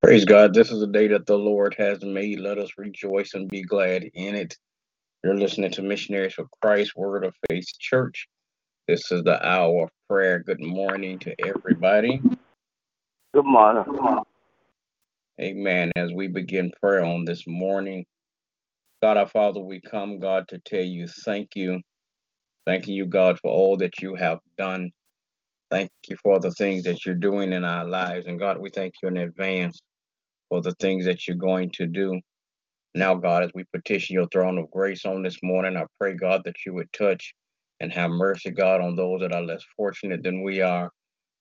Praise God. This is a day that the Lord has made. Let us rejoice and be glad in it. You're listening to Missionaries for Christ Word of Faith Church. This is the hour of prayer. Good morning to everybody. Good morning. Good morning. Amen. As we begin prayer on this morning, God our Father, we come, God, to tell you thank you. Thanking you, God, for all that you have done. Thank you for the things that you're doing in our lives. And God, we thank you in advance for the things that you're going to do. Now, God, as we petition your throne of grace on this morning, I pray, God, that you would touch and have mercy, God, on those that are less fortunate than we are.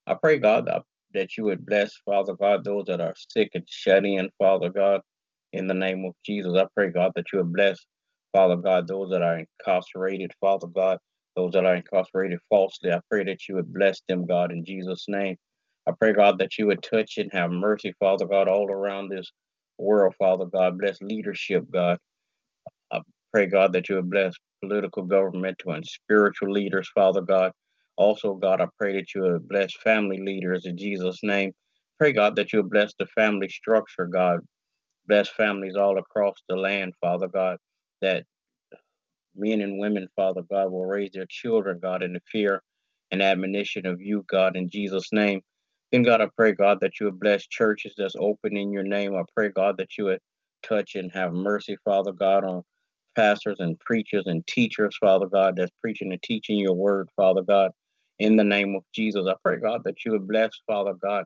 I pray, God, that that you would bless, Father God, those that are sick and shut in, Father God, in the name of Jesus. I pray, God, that you would bless, Father God, those that are incarcerated, Father God, those that are incarcerated falsely. I pray that you would bless them, God, in Jesus' name. I pray, God, that you would touch and have mercy, Father God, all around this world, Father God. Bless leadership, God. I pray, God, that you would bless political, governmental, and spiritual leaders, Father God. Also, God, I pray that you would bless family leaders in Jesus' name. Pray, God, that you would bless the family structure, God. Bless families all across the land, Father God, that men and women, Father God, will raise their children, God, in the fear and admonition of you, God, in Jesus' name. Then, God, I pray, God, that you would bless churches that's open in your name. I pray, God, that you would touch and have mercy, Father God, on pastors and preachers and teachers, Father God, that's preaching and teaching your word, Father God in the name of Jesus. I pray, God, that you would bless, Father God,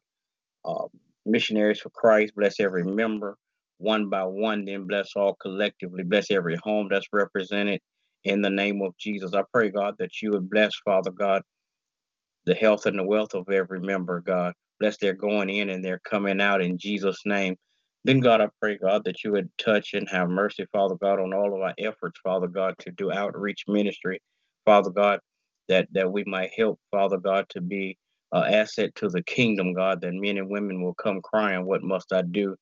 uh, missionaries for Christ, bless every member one by one, then bless all collectively, bless every home that's represented in the name of Jesus. I pray, God, that you would bless, Father God, the health and the wealth of every member, God. Bless their going in and their coming out in Jesus' name. Then, God, I pray, God, that you would touch and have mercy, Father God, on all of our efforts, Father God, to do outreach ministry. Father God, that that we might help, Father God, to be an asset to the kingdom, God, that men and women will come crying, What must I do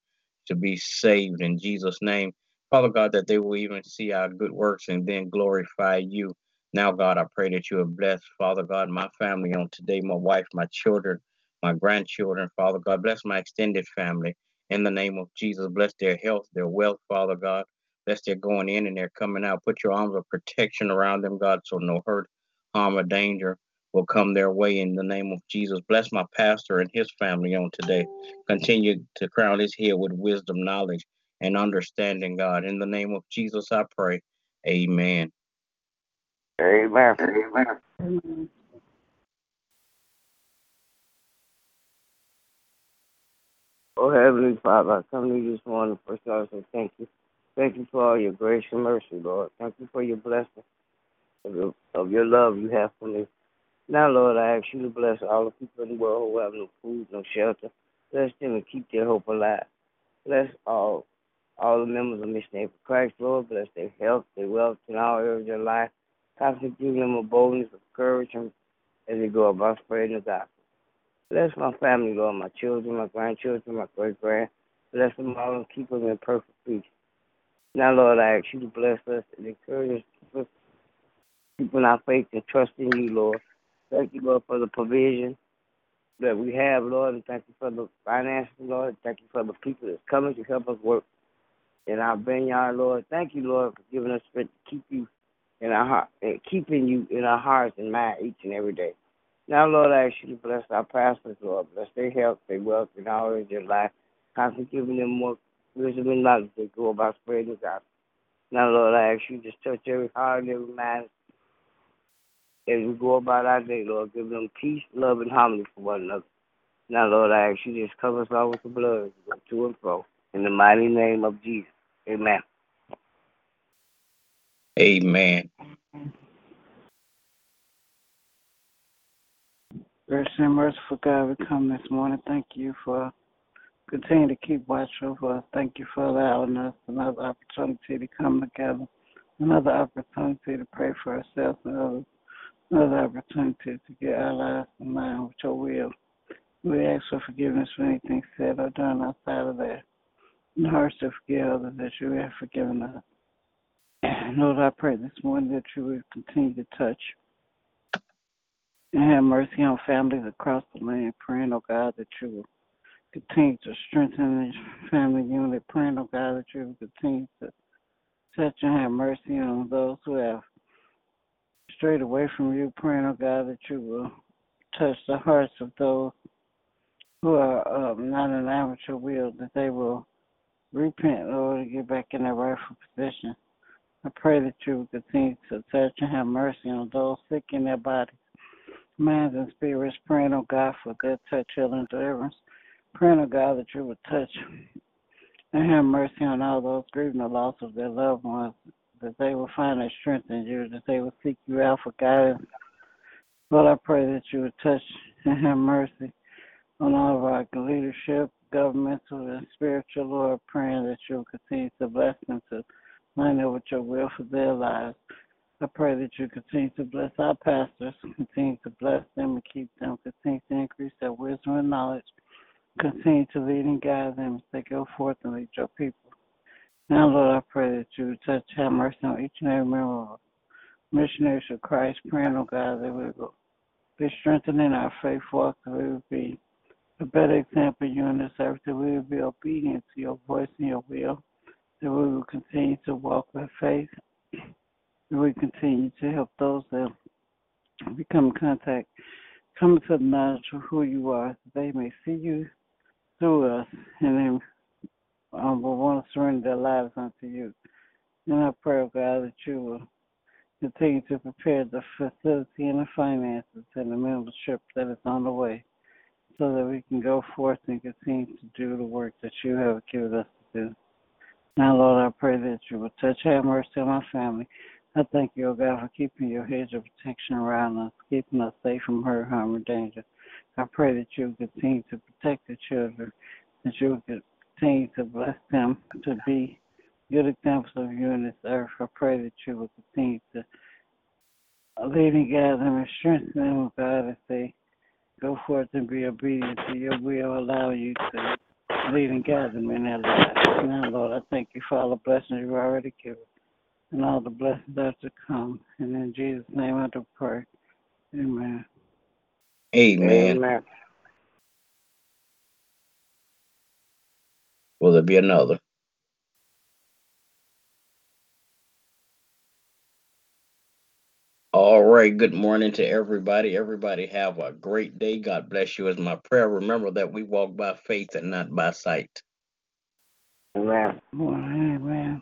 to be saved in Jesus' name? Father God, that they will even see our good works and then glorify you. Now, God, I pray that you have blessed, Father God, my family on today, my wife, my children, my grandchildren, Father God. Bless my extended family in the name of Jesus. Bless their health, their wealth, Father God. Bless their going in and their coming out. Put your arms of protection around them, God, so no hurt, harm, or danger will come their way in the name of Jesus. Bless my pastor and his family on today. Continue to crown his head with wisdom, knowledge, and understanding, God. In the name of Jesus, I pray. Amen. Amen. Amen. Oh, Heavenly Father, I come to you this morning. First of all, I thank you. Thank you for all your grace and mercy, Lord. Thank you for your blessing of your, of your love you have for me. Now, Lord, I ask you to bless all the people in the world who have no food, no shelter. Bless them and keep their hope alive. Bless all all the members of Missionary for Christ, Lord. Bless their health, their wealth, and all areas of their life. Constantly give them a boldness of courage as they go about spreading the gospel. Bless my family, Lord, my children, my grandchildren, my great grand. Bless them all and keep them in perfect peace. Now, Lord, I ask you to bless us and encourage us, keep us keeping our faith and trust in you, Lord. Thank you, Lord, for the provision that we have, Lord, and thank you for the finances, Lord. Thank you for the people that's coming to help us work in our vineyard, Lord. Thank you, Lord, for giving us strength to keep you in our heart keeping you in our hearts and mind each and every day. Now, Lord, I ask you to bless our pastors, Lord. Bless their health, their wealth, and all of their life. Constantly giving them more wisdom and knowledge to go about spreading the gospel. Now, Lord, I ask you to touch every heart and every mind as we go about our day, Lord. Give them peace, love, and harmony for one another. Now, Lord, I ask you to just cover us all with the blood, to and fro. In the mighty name of Jesus. Amen. Amen. Gracious and merciful God, we come this morning. Thank you for continue to keep watch over us. Thank you for allowing us another opportunity to come together, another opportunity to pray for ourselves and others, another opportunity to get our lives in line with your will. We ask for forgiveness for anything said or done outside of that. And hearts to forgive others that you have forgiven us. Lord, I pray this morning that you will continue to touch and have mercy on families across the land, praying, oh God, that you will continue to strengthen this family unit, praying, oh God, that you will continue to touch and have mercy on those who have strayed away from you, praying, oh God, that you will touch the hearts of those who are um, not in line will, that they will repent, Lord, and get back in their rightful position. I pray that you will continue to touch and have mercy on those sick in their bodies, minds, and spirits, praying, oh God, for good touch, healing, deliverance. Praying, oh God, that you would touch and have mercy on all those grieving the loss of their loved ones, that they will find their strength in you, that they will seek you out for guidance. Lord, I pray that you would touch and have mercy on all of our leadership, governmental, and spiritual, Lord, praying that you will continue to bless them to line up with your will for their lives. I pray that you continue to bless our pastors, continue to bless them and keep them, continue to increase their wisdom and knowledge, continue to lead and guide them as they go forth and lead your people. Now, Lord, I pray that you touch, have mercy on each and every member of missionaries of Christ, praying, oh God, that we will be strengthened in our faith walk, that we will be a better example you in this earth, that we will be obedient to your voice and your will, that we will continue to walk with faith, that we continue to help those that become in contact, come to the knowledge of who you are, they may see you through us and then um, will want to surrender their lives unto you. And I pray, oh God, that you will continue to prepare the facility and the finances and the membership that is on the way so that we can go forth and continue to do the work that you have given us to do. Now, Lord, I pray that you will touch, have mercy on my family. I thank you, O God, for keeping your hedge of protection around us, keeping us safe from hurt, harm, or danger. I pray that you will continue to protect the children, that you will continue to bless them to be good examples of you in this earth. I pray that you will continue to lead and guide them and strengthen them, O God, as they go forth and be obedient to your will, allow you to lead and guide them in their lives. Now, Lord, I thank you for all the blessings you've already given and all the blessings that are to come. And in Jesus' name I do pray. Amen. Amen. Amen. Will there be another? All right. Good morning to everybody. Everybody have a great day. God bless you is my prayer. Remember that we walk by faith and not by sight. Amen. Amen.